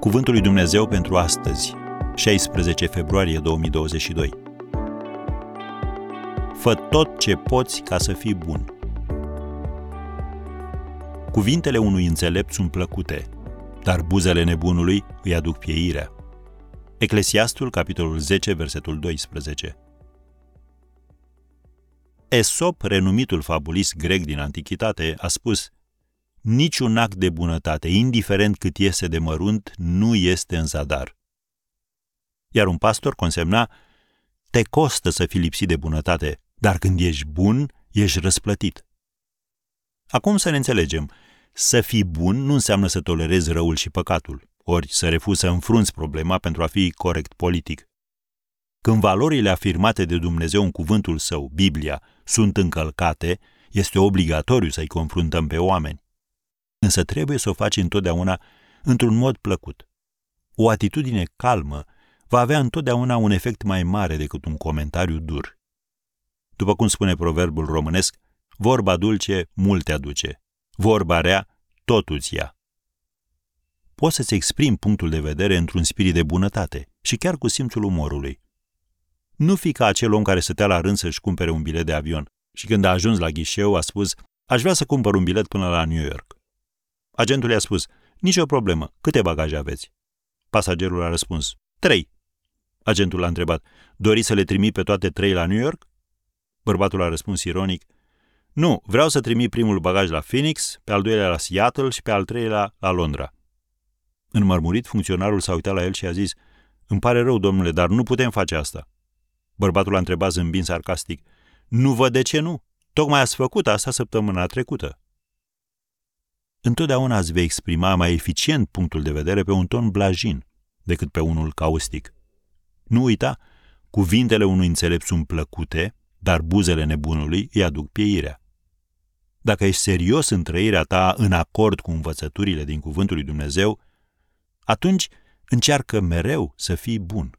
Cuvântul lui Dumnezeu pentru astăzi, 16 februarie 2022. Fă tot ce poți ca să fii bun. Cuvintele unui înțelept sunt plăcute, dar buzele nebunului îi aduc pieirea. Eclesiastul, capitolul 10, versetul 12. Esop, renumitul fabulist grec din antichitate, a spus Niciun act de bunătate, indiferent cât iese de mărunt, nu este în zadar. Iar un pastor consemna Te costă să fii lipsit de bunătate, dar când ești bun, ești răsplătit. Acum să ne înțelegem. Să fii bun nu înseamnă să tolerezi răul și păcatul, ori să refuzi să înfrunți problema pentru a fi corect politic. Când valorile afirmate de Dumnezeu în cuvântul său, Biblia, sunt încălcate, este obligatoriu să-i confruntăm pe oameni. Însă trebuie să o faci întotdeauna într-un mod plăcut. O atitudine calmă va avea întotdeauna un efect mai mare decât un comentariu dur. După cum spune proverbul românesc, vorba dulce multe aduce, vorba rea tot îți ia. Poți să-ți exprimi punctul de vedere într-un spirit de bunătate și chiar cu simțul umorului. Nu fi ca acel om care stătea la rând să-și cumpere un bilet de avion și când a ajuns la ghișeu a spus aș vrea să cumpăr un bilet până la New York. Agentul i-a spus, nicio problemă, câte bagaje aveți? Pasagerul a răspuns, trei. Agentul a întrebat, doriți să le trimit pe toate trei la New York? Bărbatul a răspuns ironic, nu, vreau să trimit primul bagaj la Phoenix, pe al doilea la Seattle și pe al treilea la Londra. Înmărmurit, funcționarul s-a uitat la el și a zis, îmi pare rău, domnule, dar nu putem face asta. Bărbatul a întrebat zâmbind sarcastic, nu văd de ce nu. Tocmai ați făcut asta săptămâna trecută. Întotdeauna îți vei exprima mai eficient punctul de vedere pe un ton blajin decât pe unul caustic. Nu uita, cuvintele unui înțelept sunt plăcute, dar buzele nebunului îi aduc pieirea. Dacă ești serios în trăirea ta în acord cu învățăturile din Cuvântul lui Dumnezeu, atunci încearcă mereu să fii bun.